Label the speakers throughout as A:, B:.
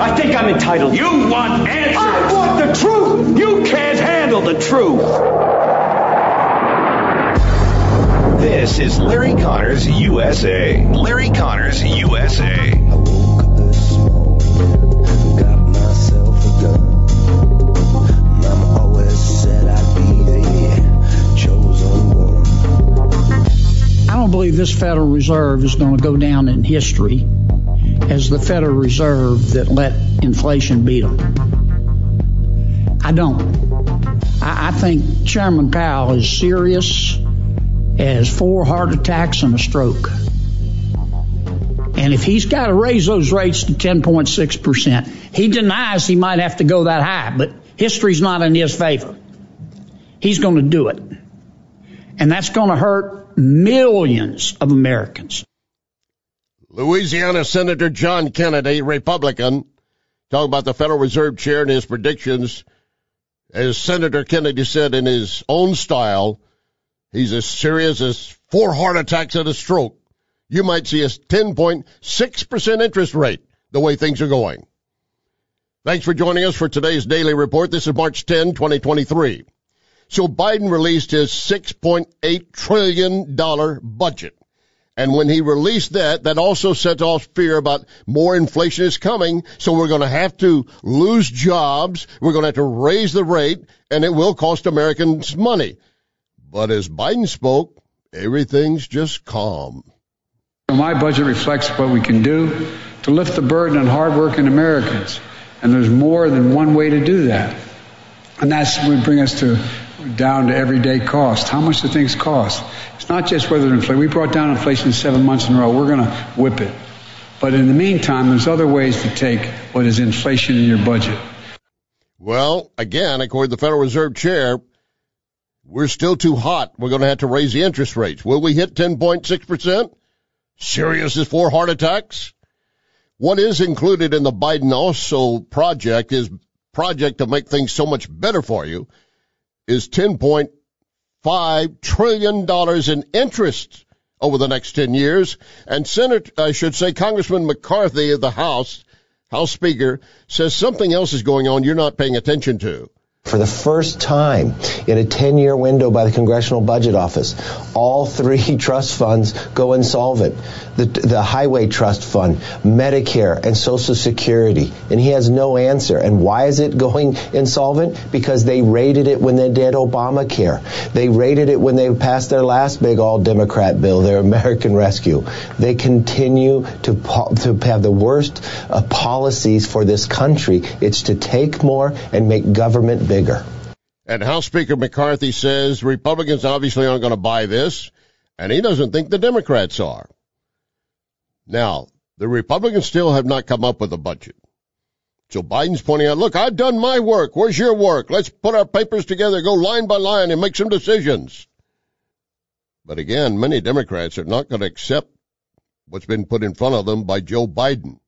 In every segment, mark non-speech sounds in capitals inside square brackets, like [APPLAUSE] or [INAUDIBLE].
A: I think I'm entitled.
B: You want answers.
A: I want the truth. You can't handle the truth.
C: This is Larry Conners USA. Larry Conners USA.
D: I don't believe this Federal Reserve is going to go down in history as the Federal Reserve that let inflation beat them. I don't. I, I think Chairman Powell is serious as four heart attacks and a stroke. And if he's got to raise those rates to 10.6%, he denies he might have to go that high, but history's not in his favor. He's going to do it. And that's going to hurt millions of Americans.
E: Louisiana Senator John Kennedy, Republican, talking about the Federal Reserve Chair and his predictions. As Senator Kennedy said in his own style, he's as serious as four heart attacks and a stroke. You might see a 10.6% interest rate the way things are going. Thanks for joining us for today's daily report. This is March 10, 2023. So Biden released his $6.8 trillion budget. And when he released that, that also set off fear about more inflation is coming. So we're going to have to lose jobs. We're going to have to raise the rate and it will cost Americans money. But as Biden spoke, everything's just calm.
F: My budget reflects what we can do to lift the burden on hardworking Americans. And there's more than one way to do that. And that's would bring us to down to everyday cost. How much do things cost? It's not just whether inflation. We brought down inflation seven months in a row. We're going to whip it. But in the meantime, there's other ways to take what is inflation in your budget.
E: Well, again, according to the Federal Reserve Chair, we're still too hot. We're going to have to raise the interest rates. Will we hit 10.6%? Serious as four heart attacks? What is included in the Biden also project is project to make things so much better for you is $10.5 trillion in interest over the next 10 years. And Senator, I should say, Congressman McCarthy of the House, House Speaker, says something else is going on you're not paying attention to.
G: For the first time in a 10 year window by the Congressional Budget Office, all three [LAUGHS] trust funds go insolvent. The, the Highway Trust Fund, Medicare, and Social Security. And he has no answer. And why is it going insolvent? Because they raided it when they did Obamacare. They raided it when they passed their last big all Democrat bill, their American Rescue. They continue to, to have the worst uh, policies for this country. It's to take more and make government bigger.
E: And House Speaker McCarthy says Republicans obviously aren't going to buy this, and he doesn't think the Democrats are. Now, the Republicans still have not come up with a budget. So Biden's pointing out, look, I've done my work. Where's your work? Let's put our papers together, go line by line and make some decisions. But again, many Democrats are not going to accept what's been put in front of them by Joe Biden.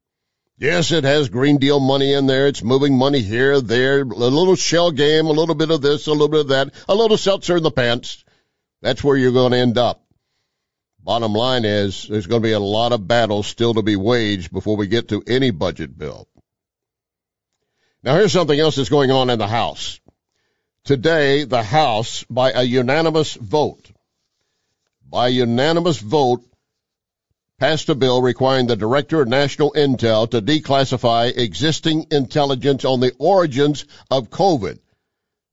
E: Yes, it has Green Deal money in there. It's moving money here, there, a little shell game, a little bit of this, a little bit of that, a little seltzer in the pants. That's where you're going to end up. Bottom line is there's going to be a lot of battles still to be waged before we get to any budget bill. Now here's something else that's going on in the House. Today, the House, by a unanimous vote, by unanimous vote, passed a bill requiring the Director of National Intel to declassify existing intelligence on the origins of COVID.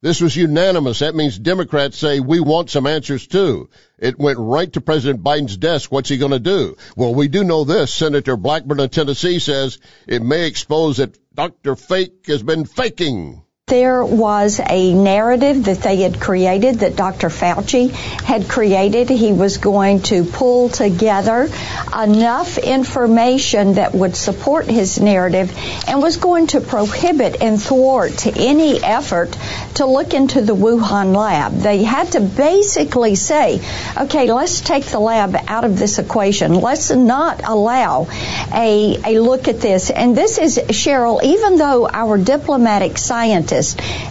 E: This was unanimous. That means Democrats say we want some answers too. It went right to President Biden's desk. What's he going to do? Well, we do know this. Senator Blackburn of Tennessee says it may expose that Dr. Fake has been faking.
H: There was a narrative that they had created, that Dr. Fauci had created. He was going to pull together enough information that would support his narrative and was going to prohibit and thwart any effort to look into the Wuhan lab. They had to basically say, okay, let's take the lab out of this equation. Let's not allow a, a look at this. And this is, Cheryl, even though our diplomatic scientists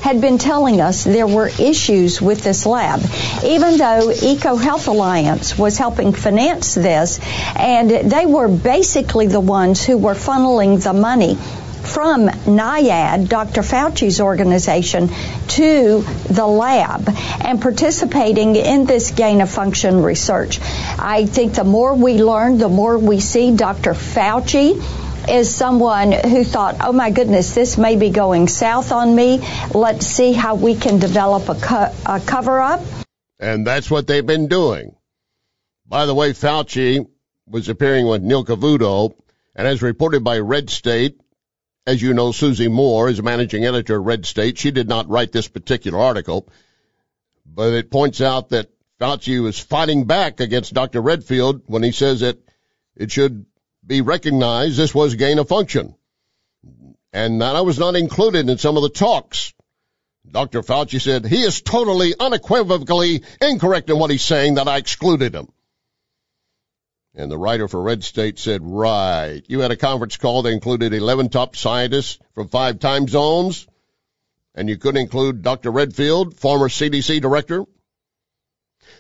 H: had been telling us there were issues with this lab, even though EcoHealth Alliance was helping finance this, and they were basically the ones who were funneling the money from NIAID, Dr. Fauci's organization, to the lab and participating in this gain of function research. I think the more we learn, the more we see Dr. Fauci is someone who thought, oh my goodness, this may be going south on me. Let's see how we can develop a, co- a cover up.
E: And that's what they've been doing. By the way, Fauci was appearing with Neil Cavuto, and as reported by Red State, as you know, Susie Moore is managing editor of Red State. She did not write this particular article, but it points out that Fauci was fighting back against Dr. Redfield when he says that it should be recognized this was gain of function. And that I was not included in some of the talks. Dr. Fauci said, he is totally unequivocally incorrect in what he's saying that I excluded him. And the writer for Red State said, right, you had a conference call that included 11 top scientists from five time zones, and you couldn't include Dr. Redfield, former CDC director.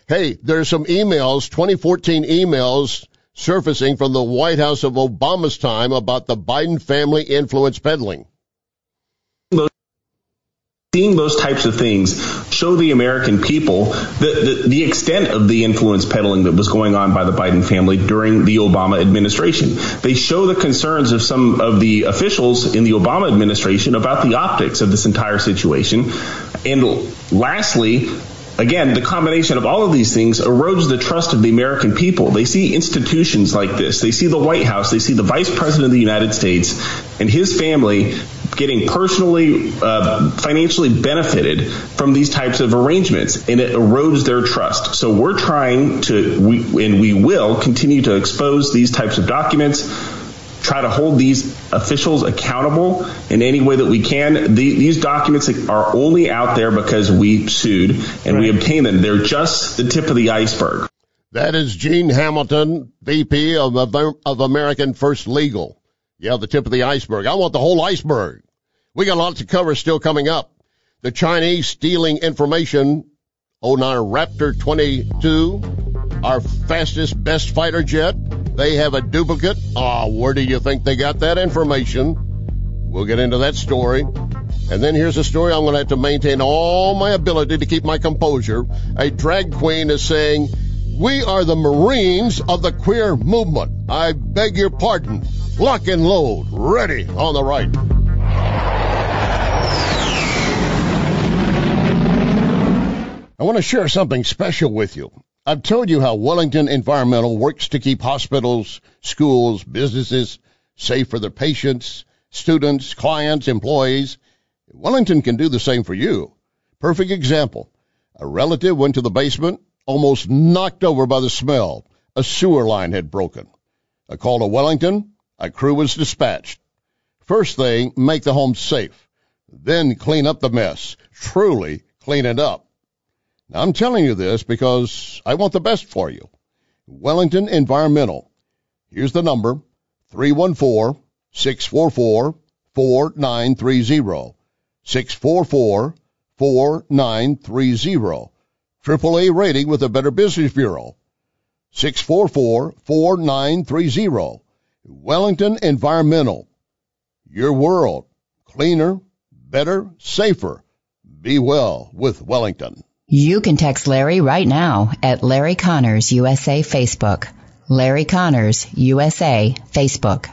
E: Hey, there's some emails, 2014 emails surfacing from the White House of Obama's time about the Biden family influence peddling.
B: Seeing those types of things show the American people the, the, the, extent of the influence peddling that was going on by the Biden family during the Obama administration. They show the concerns of some of the officials in the Obama administration about the optics of this entire situation. And lastly, Again, the combination of all of these things erodes the trust of the American people. They see institutions like this. They see the White House. They see the Vice President of the United States and his family getting personally, uh, financially benefited from these types of arrangements, and it erodes their trust. So we're trying to, we, and we will continue to expose these types of documents try to hold these officials accountable in any way that we can. The, these documents are only out there because we sued and right. we obtained them. They're just the tip of the iceberg.
E: That is Gene Hamilton, VP of, of American First Legal. Yeah, the tip of the iceberg. I want the whole iceberg. We got a lot to cover still coming up. The Chinese stealing information on our Raptor 22, our fastest, best fighter jet. They have a duplicate. Ah, oh, where do you think they got that information? We'll get into that story. And then here's a story I'm going to have to maintain all my ability to keep my composure. A drag queen is saying, we are the Marines of the queer movement. I beg your pardon. Lock and load. Ready on the right. I want to share something special with you. I've told you how Wellington Environmental works to keep hospitals, schools, businesses safe for their patients, students, clients, employees. Wellington can do the same for you. Perfect example. A relative went to the basement, almost knocked over by the smell. A sewer line had broken. A call to Wellington. A crew was dispatched. First thing, make the home safe. Then clean up the mess. Truly clean it up. I'm telling you this because I want the best for you. Wellington Environmental. Here's the number 314 644 4930. 644 4930. AAA rating with a Better Business Bureau. 644 4930. Wellington Environmental. Your world. Cleaner, better, safer. Be well with Wellington.
I: You can text Larry right now at Larry Conners USA Facebook. Larry Conners USA Facebook.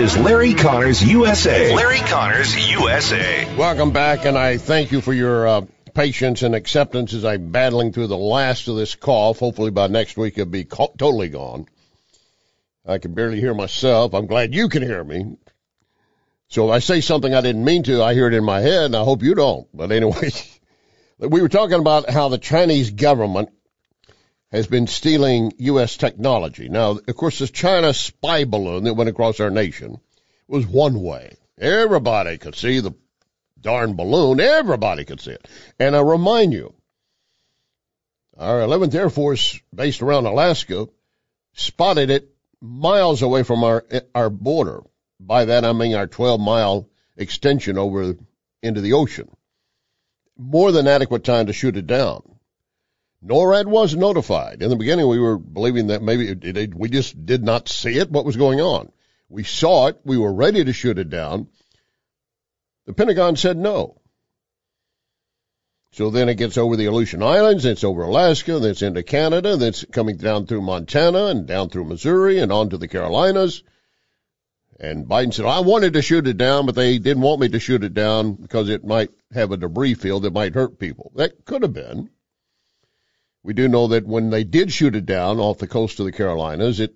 C: Is Larry Conners USA. Larry Conners USA.
E: Welcome back, and I thank you for your uh, patience and acceptance as I'm battling through the last of this cough. Hopefully by next week it'll be co- totally gone. I can barely hear myself. I'm glad you can hear me. So if I say something I didn't mean to, I hear it in my head, and I hope you don't. But anyway, [LAUGHS] we were talking about how the Chinese government has been stealing U.S. technology. Now, of course, this China spy balloon that went across our nation was one way. Everybody could see the darn balloon. Everybody could see it. And I remind you, our 11th Air Force based around Alaska spotted it miles away from our, our border. By that I mean our 12 mile extension over into the ocean. More than adequate time to shoot it down. NORAD was notified. In the beginning, we were believing that maybe it, it, we just did not see it, what was going on. We saw it. We were ready to shoot it down. The Pentagon said no. So then it gets over the Aleutian Islands, it's over Alaska, then it's into Canada, then it's coming down through Montana and down through Missouri and on to the Carolinas. And Biden said, I wanted to shoot it down, but they didn't want me to shoot it down because it might have a debris field that might hurt people. That could have been. We do know that when they did shoot it down off the coast of the Carolinas, it,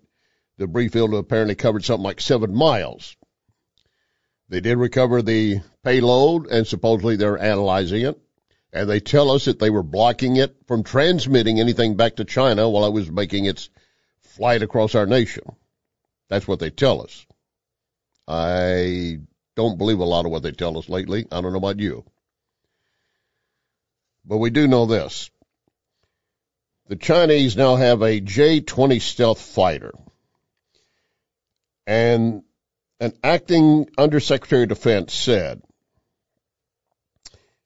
E: the debris field apparently covered something like seven miles. They did recover the payload and supposedly they're analyzing it and they tell us that they were blocking it from transmitting anything back to China while it was making its flight across our nation. That's what they tell us. I don't believe a lot of what they tell us lately. I don't know about you. But we do know this. The Chinese now have a J-20 stealth fighter. And an acting Undersecretary of Defense said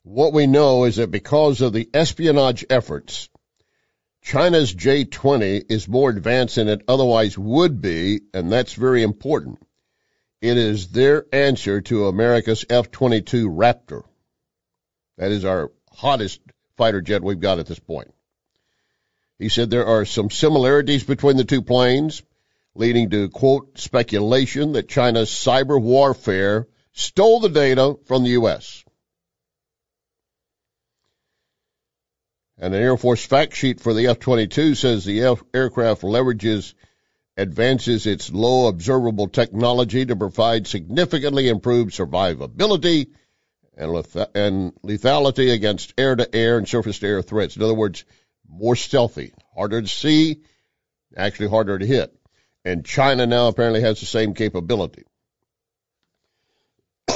E: what we know is that because of the espionage efforts, China's J-20 is more advanced than it otherwise would be, and that's very important. It is their answer to America's F-22 Raptor. That is our hottest fighter jet we've got at this point. He said there are some similarities between the two planes, leading to, quote, speculation that China's cyber warfare stole the data from the U.S. And an Air Force fact sheet for the F-22 says the F- aircraft leverages advances its low observable technology to provide significantly improved survivability and, leth- and lethality against air-to-air and surface-to-air threats. In other words, more stealthy, harder to see, actually harder to hit. And China now apparently has the same capability. [COUGHS]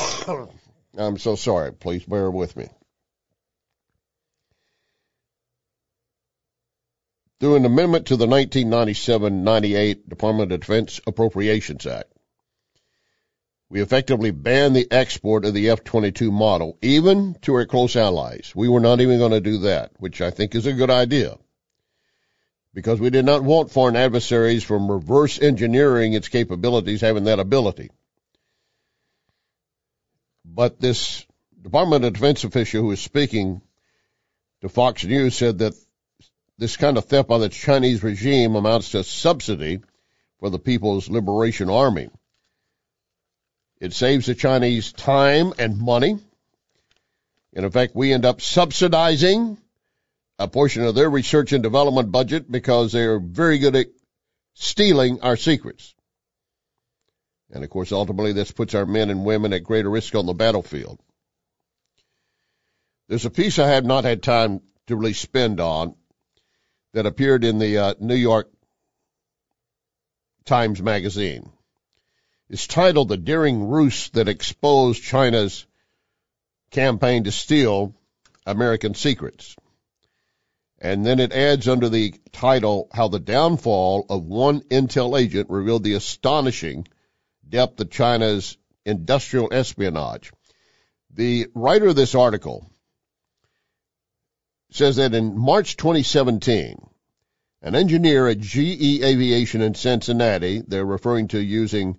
E: I'm so sorry. Please bear with me. through an amendment to the 1997-98 Department of Defense Appropriations Act. We effectively banned the export of the F-22 model, even to our close allies. We were not even going to do that, which I think is a good idea. Because we did not want foreign adversaries from reverse engineering its capabilities having that ability. But this Department of Defense official who was speaking to Fox News said that this kind of theft by the Chinese regime amounts to subsidy for the People's Liberation Army. It saves the Chinese time and money. In effect, we end up subsidizing a portion of their research and development budget because they're very good at stealing our secrets. And of course, ultimately, this puts our men and women at greater risk on the battlefield. There's a piece I have not had time to really spend on that appeared in the uh, New York Times Magazine. It's titled The Daring Ruse That Exposed China's Campaign to Steal American Secrets. And then it adds under the title How the Downfall of One Intel Agent Revealed the Astonishing Depth of China's Industrial Espionage. The writer of this article says that in March 2017, an engineer at GE Aviation in Cincinnati, they're referring to using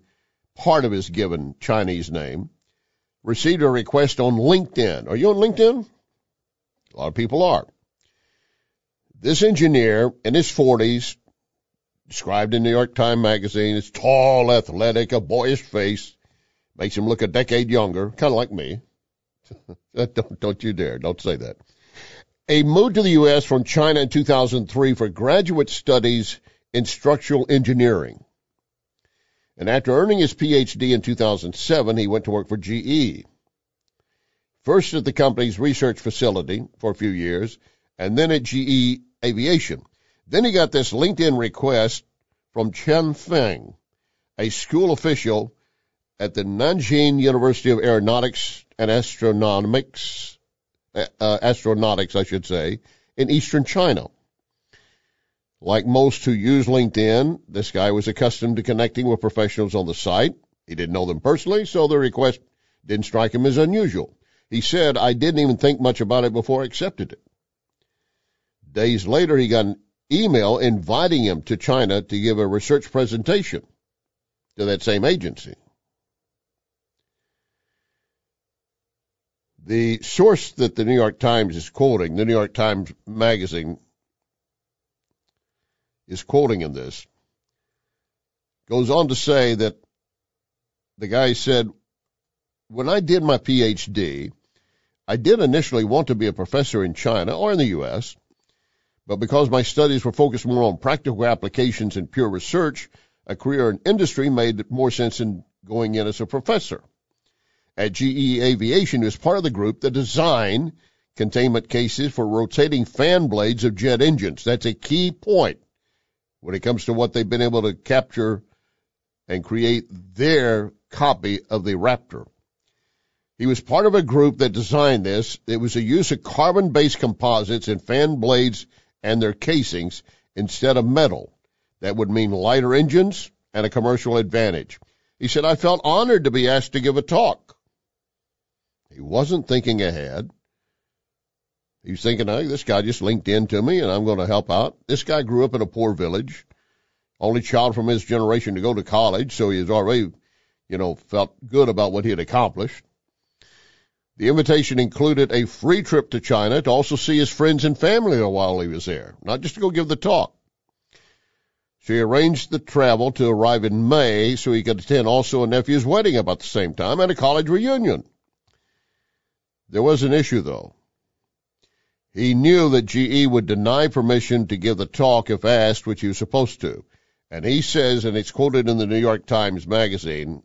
E: part of his given Chinese name, received a request on LinkedIn. Are you on LinkedIn? A lot of people are. This engineer in his 40s, described in New York Times Magazine, is tall, athletic, a boyish face, makes him look a decade younger, kind of like me. [LAUGHS] don't, don't you dare, don't say that a move to the U.S. from China in 2003 for graduate studies in structural engineering. And after earning his PhD in 2007, he went to work for GE. First at the company's research facility for a few years, and then at GE Aviation. Then he got this LinkedIn request from Chen Feng, a school official at the Nanjing University of Aeronautics and Astronomics, uh, astronautics, I should say, in eastern China. Like most who use LinkedIn, this guy was accustomed to connecting with professionals on the site. He didn't know them personally, so the request didn't strike him as unusual. He said, I didn't even think much about it before I accepted it. Days later, he got an email inviting him to China to give a research presentation to that same agency. The source that the New York Times is quoting, the New York Times Magazine is quoting in this, goes on to say that the guy said, when I did my PhD, I did initially want to be a professor in China or in the U.S., but because my studies were focused more on practical applications and pure research, a career in industry made more sense than going in as a professor at GE Aviation is part of the group that designed containment cases for rotating fan blades of jet engines. That's a key point when it comes to what they've been able to capture and create their copy of the Raptor. He was part of a group that designed this. It was a use of carbon-based composites in fan blades and their casings instead of metal. That would mean lighter engines and a commercial advantage. He said, I felt honored to be asked to give a talk. He wasn't thinking ahead. He was thinking, hey, this guy just linked in to me and I'm going to help out. This guy grew up in a poor village, only child from his generation to go to college, so he has already, you know, felt good about what he had accomplished. The invitation included a free trip to China to also see his friends and family while he was there, not just to go give the talk. She arranged the travel to arrive in May so he could attend also a nephew's wedding about the same time and a college reunion. There was an issue though. He knew that GE would deny permission to give the talk if asked, which he was supposed to. And he says, and it's quoted in the New York Times Magazine,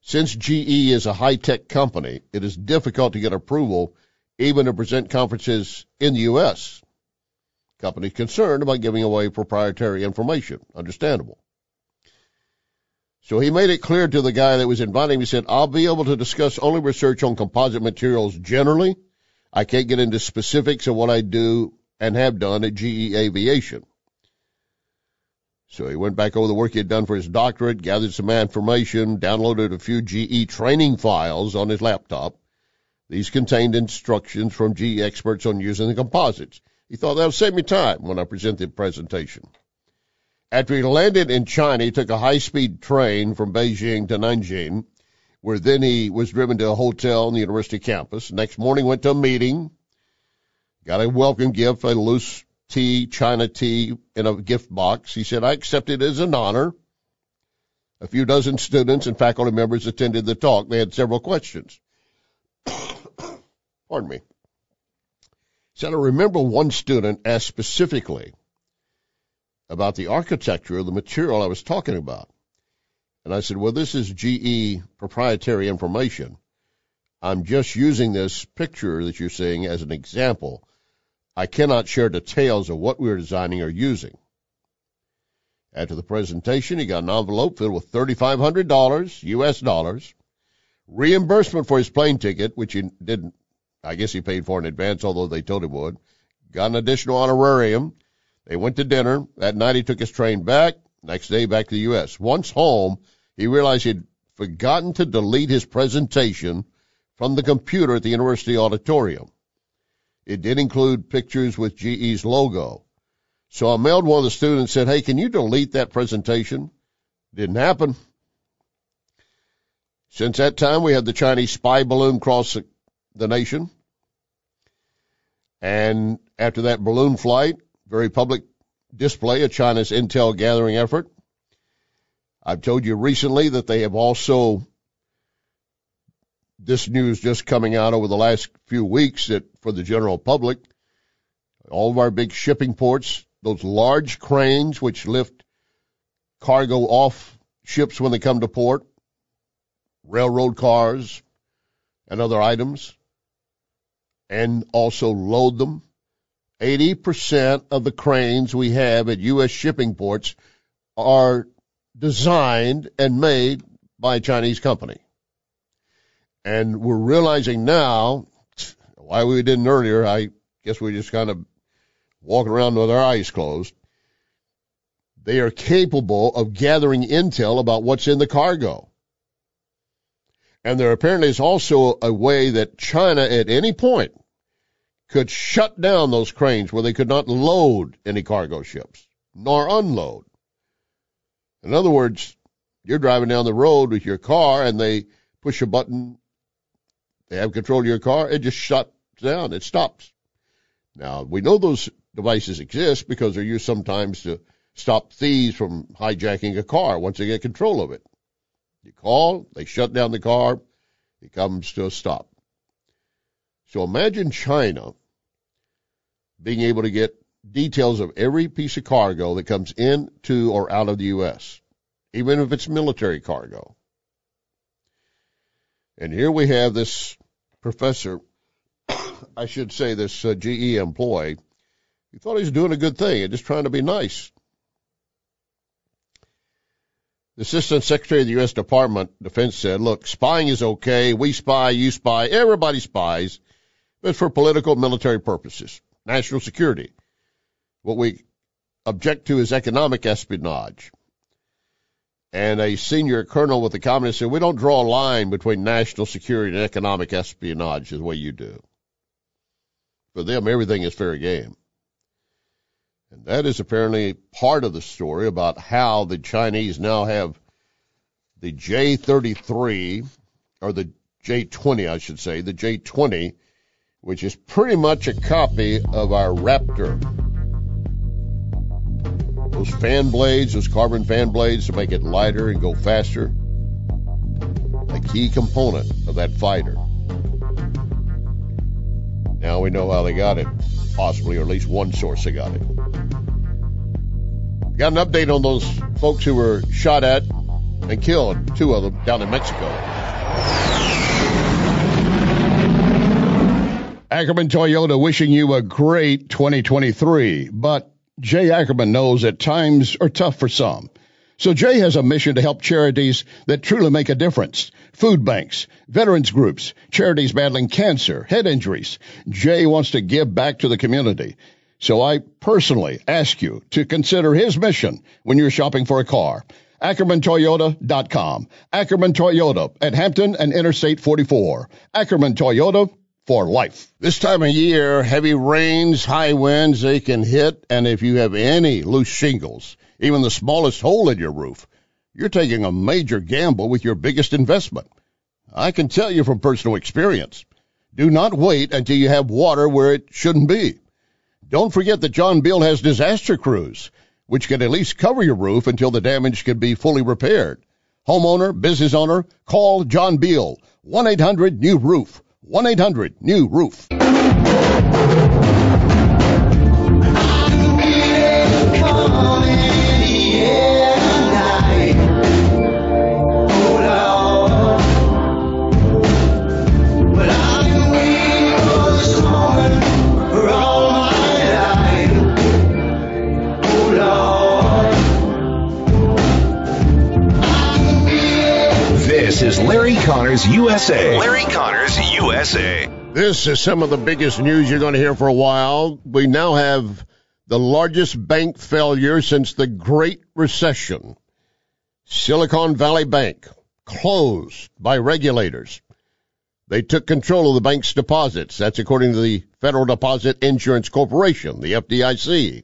E: since GE is a high-tech company, it is difficult to get approval even to present conferences in the U.S. Companies concerned about giving away proprietary information. Understandable. So he made it clear to the guy that was inviting him. He said, I'll be able to discuss only research on composite materials generally. I can't get into specifics of what I do and have done at GE Aviation. So he went back over the work he had done for his doctorate, gathered some information, downloaded a few GE training files on his laptop. These contained instructions from GE experts on using the composites. He thought that'll save me time when I present the presentation. After he landed in China, he took a high-speed train from Beijing to Nanjing, where then he was driven to a hotel on the university campus. Next morning, went to a meeting, got a welcome gift, a loose tea, China tea in a gift box. He said, I accept it as an honor. A few dozen students and faculty members attended the talk. They had several questions. [COUGHS] Pardon me. Said, I remember one student asked specifically, about the architecture of the material I was talking about. And I said, well, this is GE proprietary information. I'm just using this picture that you're seeing as an example. I cannot share details of what we're designing or using. After the presentation, he got an envelope filled with $3,500 US dollars, reimbursement for his plane ticket, which he didn't, I guess he paid for in advance, although they told him would, got an additional honorarium, they went to dinner. That night he took his train back. Next day back to the U.S. Once home, he realized he'd forgotten to delete his presentation from the computer at the university auditorium. It did include pictures with GE's logo. So I mailed one of the students and said, hey, can you delete that presentation? Didn't happen. Since that time, we had the Chinese spy balloon cross the nation. And after that balloon flight, very public display of China's intel gathering effort. I've told you recently that they have also, this news just coming out over the last few weeks that for the general public, all of our big shipping ports, those large cranes which lift cargo off ships when they come to port, railroad cars and other items, and also load them 80% of the cranes we have at U.S. shipping ports are designed and made by a Chinese company. And we're realizing now why we didn't earlier. I guess we just kind of walking around with our eyes closed. They are capable of gathering intel about what's in the cargo. And there apparently is also a way that China at any point could shut down those cranes where they could not load any cargo ships nor unload. In other words, you're driving down the road with your car and they push a button, they have control of your car, it just shuts down, it stops. Now, we know those devices exist because they're used sometimes to stop thieves from hijacking a car once they get control of it. You call, they shut down the car, it comes to a stop. So imagine China being able to get details of every piece of cargo that comes into or out of the U.S., even if it's military cargo. And here we have this professor, [COUGHS] I should say this uh, GE employee, he thought he was doing a good thing and just trying to be nice. The Assistant Secretary of the U.S. Department of Defense said, look, spying is okay. We spy, you spy, everybody spies, but for political military purposes, national security. What we object to is economic espionage. And a senior colonel with the communists said, we don't draw a line between national security and economic espionage the way you do. For them, everything is fair game. And that is apparently part of the story about how the Chinese now have the J-33, or the J-20, I should say, the J-20, which is pretty much a copy of our Raptor. Those fan blades, those carbon fan blades to make it lighter and go faster, a key component of that fighter. Now we know how they got it, possibly, or at least one source they got it. Got an update on those folks who were shot at and killed, two of them down in Mexico. Ackerman Toyota wishing you a great 2023, but Jay Ackerman knows that times are tough for some. So Jay has a mission to help charities that truly make a difference. Food banks, veterans groups, charities battling cancer, head injuries. Jay wants to give back to the community. So I personally ask you to consider his mission when you're shopping for a car. AckermanToyota.com. Ackerman Toyota at Hampton and Interstate 44. Ackerman Toyota for life. This time of year, heavy rains, high winds, they can hit, and if you have any loose shingles, even the smallest hole in your roof, you're taking a major gamble with your biggest investment. I can tell you from personal experience. Do not wait until you have water where it shouldn't be. Don't forget that John Beal has disaster crews, which can at least cover your roof until the damage can be fully repaired. Homeowner, business owner, call John Beal, 1-800-NEW-ROOF, 1-800-NEW-ROOF.
C: This is Larry Conners USA. Larry Conners USA.
E: This is some of the biggest news you're going to hear for a while. We now have the largest bank failure since the Great Recession. Silicon Valley Bank closed by regulators. They took control of the bank's deposits. That's according to the Federal Deposit Insurance Corporation, the FDIC.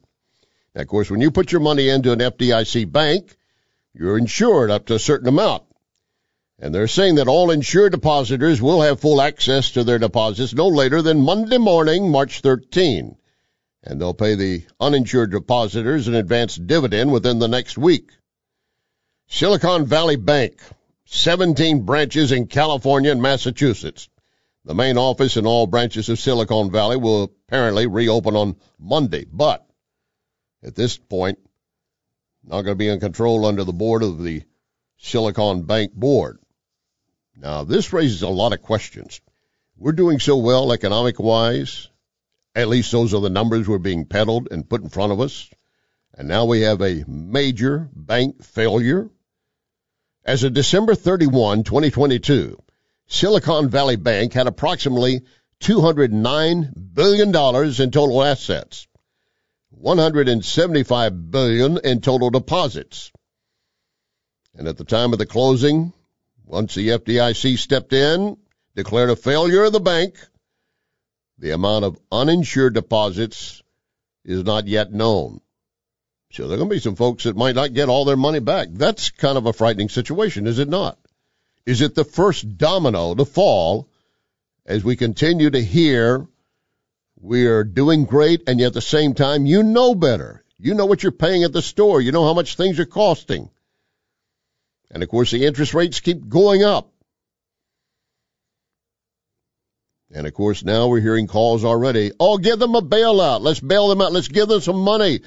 E: Now, of course, when you put your money into an FDIC bank, you're insured up to a certain amount. And they're saying that all insured depositors will have full access to their deposits no later than Monday morning, March 13. And they'll pay the uninsured depositors an advance dividend within the next week. Silicon Valley Bank, 17 branches in California and Massachusetts. The main office and all branches of Silicon Valley will apparently reopen on Monday, but at this point, not going to be in control under the board of the Silicon Bank Board. Now, this raises a lot of questions. We're doing so well economic wise. At least those are the numbers we're being peddled and put in front of us. And now we have a major bank failure. As of December 31, 2022, Silicon Valley Bank had approximately $209 billion in total assets, 175 billion in total deposits. And at the time of the closing, once the FDIC stepped in, declared a failure of the bank, the amount of uninsured deposits is not yet known. So there are going to be some folks that might not get all their money back. That's kind of a frightening situation, is it not? Is it the first domino to fall as we continue to hear we are doing great and yet at the same time you know better. You know what you're paying at the store. You know how much things are costing. And of course the interest rates keep going up. And of course now we're hearing calls already. Oh, give them a bailout. Let's bail them out. Let's give them some money.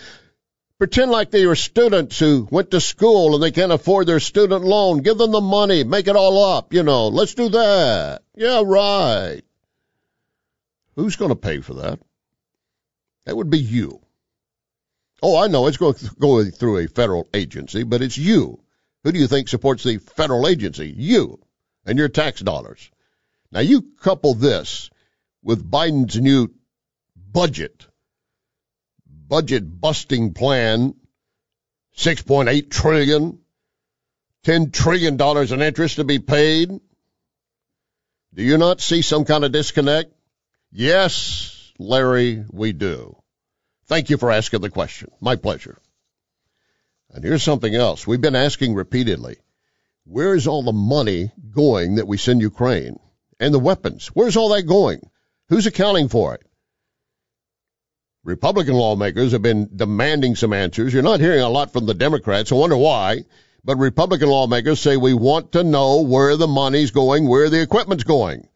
E: Pretend like they were students who went to school and they can't afford their student loan. Give them the money. Make it all up. You know, let's do that. Yeah, right. Who's going to pay for that? That would be you. Oh, I know it's going, going through a federal agency, but it's you. Who do you think supports the federal agency? You and your tax dollars. Now you couple this with Biden's new budget budget busting plan, 6.8 trillion, 10 trillion dollars in interest to be paid. Do you not see some kind of disconnect? Yes, Larry, we do. Thank you for asking the question. My pleasure. And here's something else. We've been asking repeatedly. Where is all the money going that we send Ukraine? And the weapons? Where's all that going? Who's accounting for it? Republican lawmakers have been demanding some answers. You're not hearing a lot from the Democrats. I wonder why. But Republican lawmakers say we want to know where the money's going, where the equipment's going.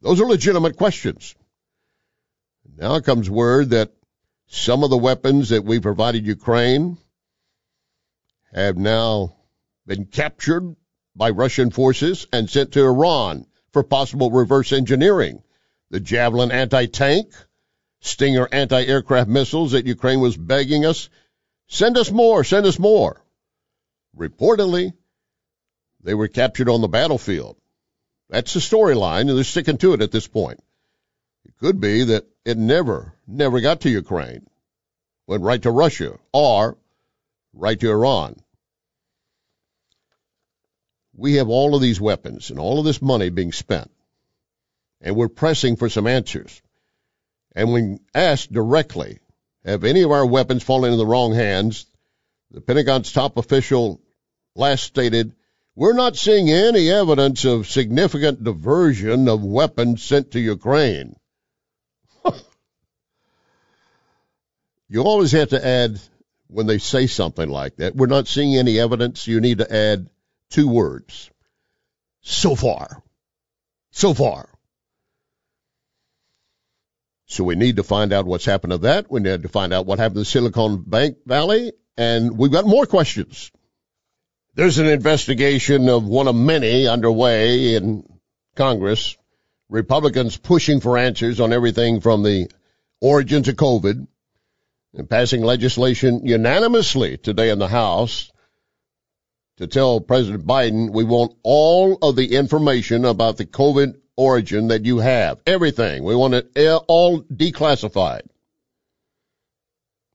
E: Those are legitimate questions. Now comes word that some of the weapons that we provided Ukraine have now been captured by Russian forces and sent to Iran for possible reverse engineering. The Javelin anti-tank, Stinger anti-aircraft missiles that Ukraine was begging us, send us more, send us more. Reportedly, they were captured on the battlefield. That's the storyline, and they're sticking to it at this point. It could be that it never, never got to Ukraine, went right to Russia, or right to Iran. We have all of these weapons and all of this money being spent, and we're pressing for some answers. And when asked directly, have any of our weapons fallen in the wrong hands? The Pentagon's top official last stated, we're not seeing any evidence of significant diversion of weapons sent to Ukraine. [LAUGHS] you always have to add, when they say something like that, we're not seeing any evidence, you need to add two words. So far. So far. So we need to find out what's happened to that. We need to find out what happened to Silicon Bank Valley. And we've got more questions. There's an investigation of one of many underway in Congress. Republicans pushing for answers on everything from the origins of COVID and passing legislation unanimously today in the House to tell President Biden we want all of the information about the COVID origin that you have. Everything. We want it all declassified.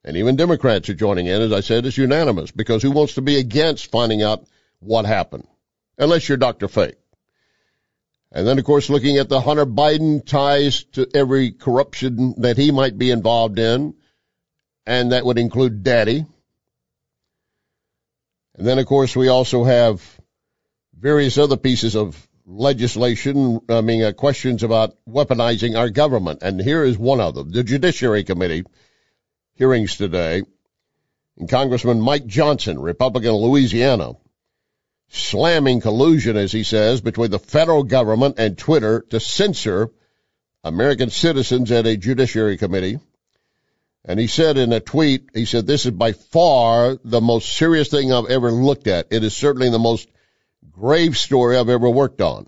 E: And even Democrats are joining in. As I said, it's unanimous because who wants to be against finding out what happened? Unless you're Dr. Fake. And then, of course, looking at the Hunter Biden ties to every corruption that he might be involved in. And that would include daddy. And then, of course, we also have various other pieces of legislation, I mean, uh, questions about weaponizing our government. And here is one of them. The Judiciary Committee hearings today. And Congressman Mike Johnson, Republican of Louisiana, slamming collusion, as he says, between the federal government and Twitter to censor American citizens at a Judiciary Committee. And he said in a tweet, he said, this is by far the most serious thing I've ever looked at. It is certainly the most grave story I've ever worked on.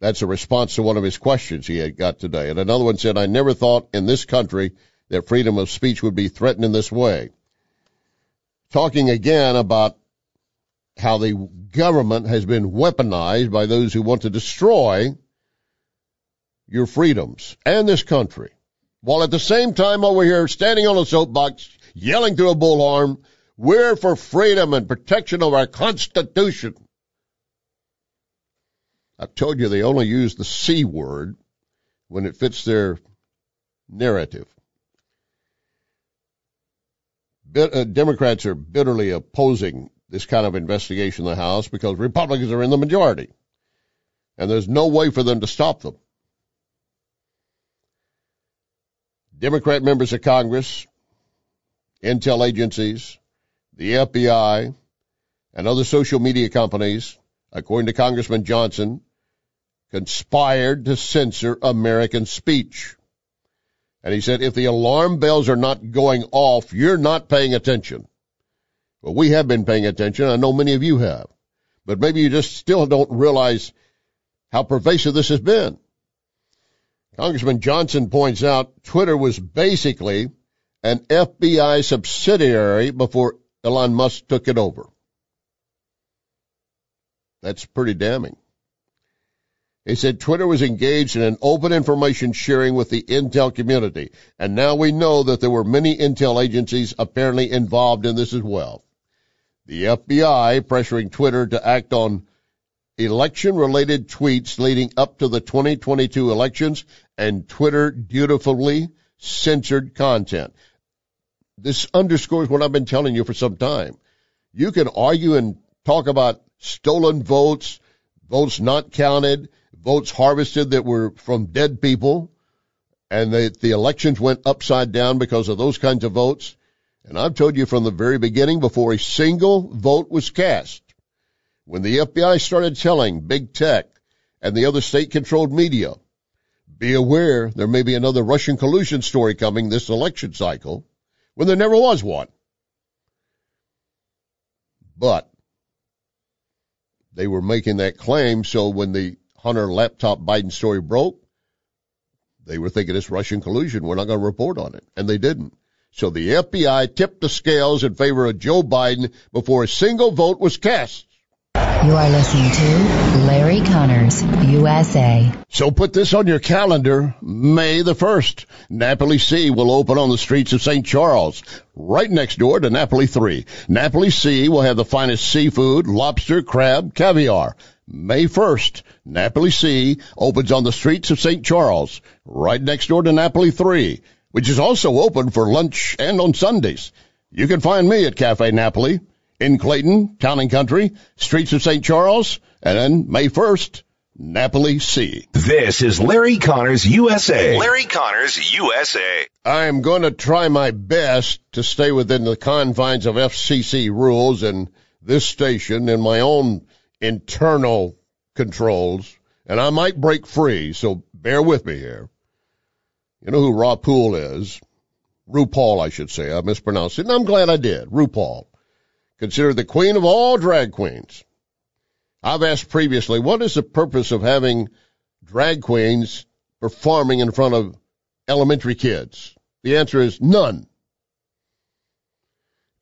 E: That's a response to one of his questions he had got today. And another one said, I never thought in this country that freedom of speech would be threatened in this way. Talking again about how the government has been weaponized by those who want to destroy your freedoms and this country. While at the same time over here standing on a soapbox, yelling through a bullhorn, we're for freedom and protection of our Constitution. I've told you they only use the C word when it fits their narrative. Uh, Democrats are bitterly opposing this kind of investigation in the House because Republicans are in the majority. And there's no way for them to stop them. Democrat members of Congress, intel agencies, the FBI, and other social media companies, according to Congressman Johnson, conspired to censor American speech. And he said, if the alarm bells are not going off, you're not paying attention. Well, we have been paying attention. I know many of you have. But maybe you just still don't realize how pervasive this has been. Congressman Johnson points out Twitter was basically an FBI subsidiary before Elon Musk took it over. That's pretty damning. He said Twitter was engaged in an open information sharing with the intel community. And now we know that there were many intel agencies apparently involved in this as well. The FBI pressuring Twitter to act on election related tweets leading up to the 2022 elections and Twitter dutifully censored content. This underscores what I've been telling you for some time. You can argue and talk about stolen votes, votes not counted, votes harvested that were from dead people, and the, the elections went upside down because of those kinds of votes. And I've told you from the very beginning, before a single vote was cast, when the FBI started telling big tech and the other state controlled media, be aware there may be another Russian collusion story coming this election cycle, when there never was one. But they were making that claim, so when the Hunter laptop Biden story broke, they were thinking it's Russian collusion. We're not going to report on it. And they didn't. So the FBI tipped the scales in favor of Joe Biden before a single vote was cast.
I: You are listening to Larry Connors, USA.
E: So put this on your calendar. May the 1st. Napoli Sea will open on the streets of St. Charles, right next door to Napoli 3. Napoli Sea will have the finest seafood, lobster, crab, caviar. May 1st, Napoli Sea opens on the streets of St. Charles, right next door to Napoli 3, which is also open for lunch and on Sundays. You can find me at Cafe Napoli in Clayton, Town and Country, streets of St. Charles, and then May 1st, Napoli Sea.
C: This is Larry Connors USA. Larry Connors USA.
E: I'm going to try my best to stay within the confines of FCC rules and this station and my own internal controls, and I might break free, so bear with me here. You know who RuPaul is? RuPaul, I should say. I mispronounced it, and I'm glad I did. RuPaul. Considered the queen of all drag queens. I've asked previously, what is the purpose of having drag queens performing in front of elementary kids? The answer is none.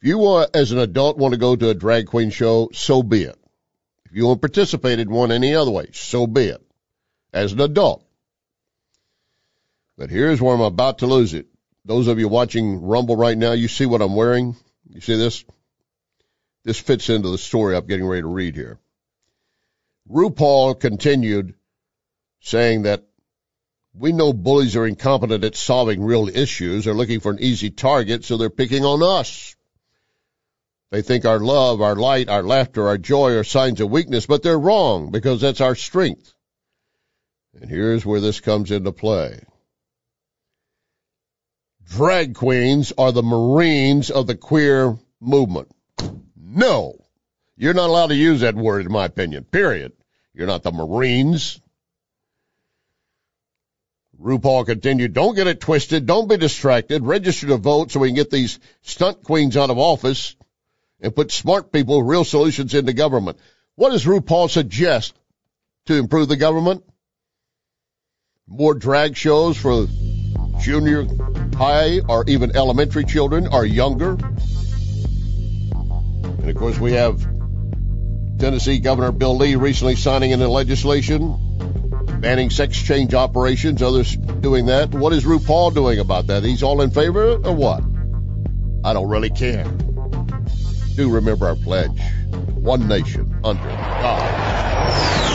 E: If you, as an adult, want to go to a drag queen show, so be it. If you want to participate in one any other way, so be it. As an adult. But here's where I'm about to lose it. Those of you watching Rumble right now, you see what I'm wearing? You see this? This fits into the story I'm getting ready to read here. RuPaul continued saying that we know bullies are incompetent at solving real issues. They're looking for an easy target, so they're picking on us. They think our love, our light, our laughter, our joy are signs of weakness, but they're wrong because that's our strength. And here's where this comes into play. Drag queens are the Marines of the queer movement. No, you're not allowed to use that word in my opinion, period. You're not the Marines. RuPaul continued, don't get it twisted. Don't be distracted. Register to vote so we can get these stunt queens out of office and put smart people, real solutions into government. What does RuPaul suggest to improve the government? More drag shows for junior high or even elementary children or younger. And of course we have Tennessee Governor Bill Lee recently signing into legislation banning sex change operations, others doing that. What is RuPaul doing about that? He's all in favor or what? I don't really care. Do remember our pledge. One nation under God.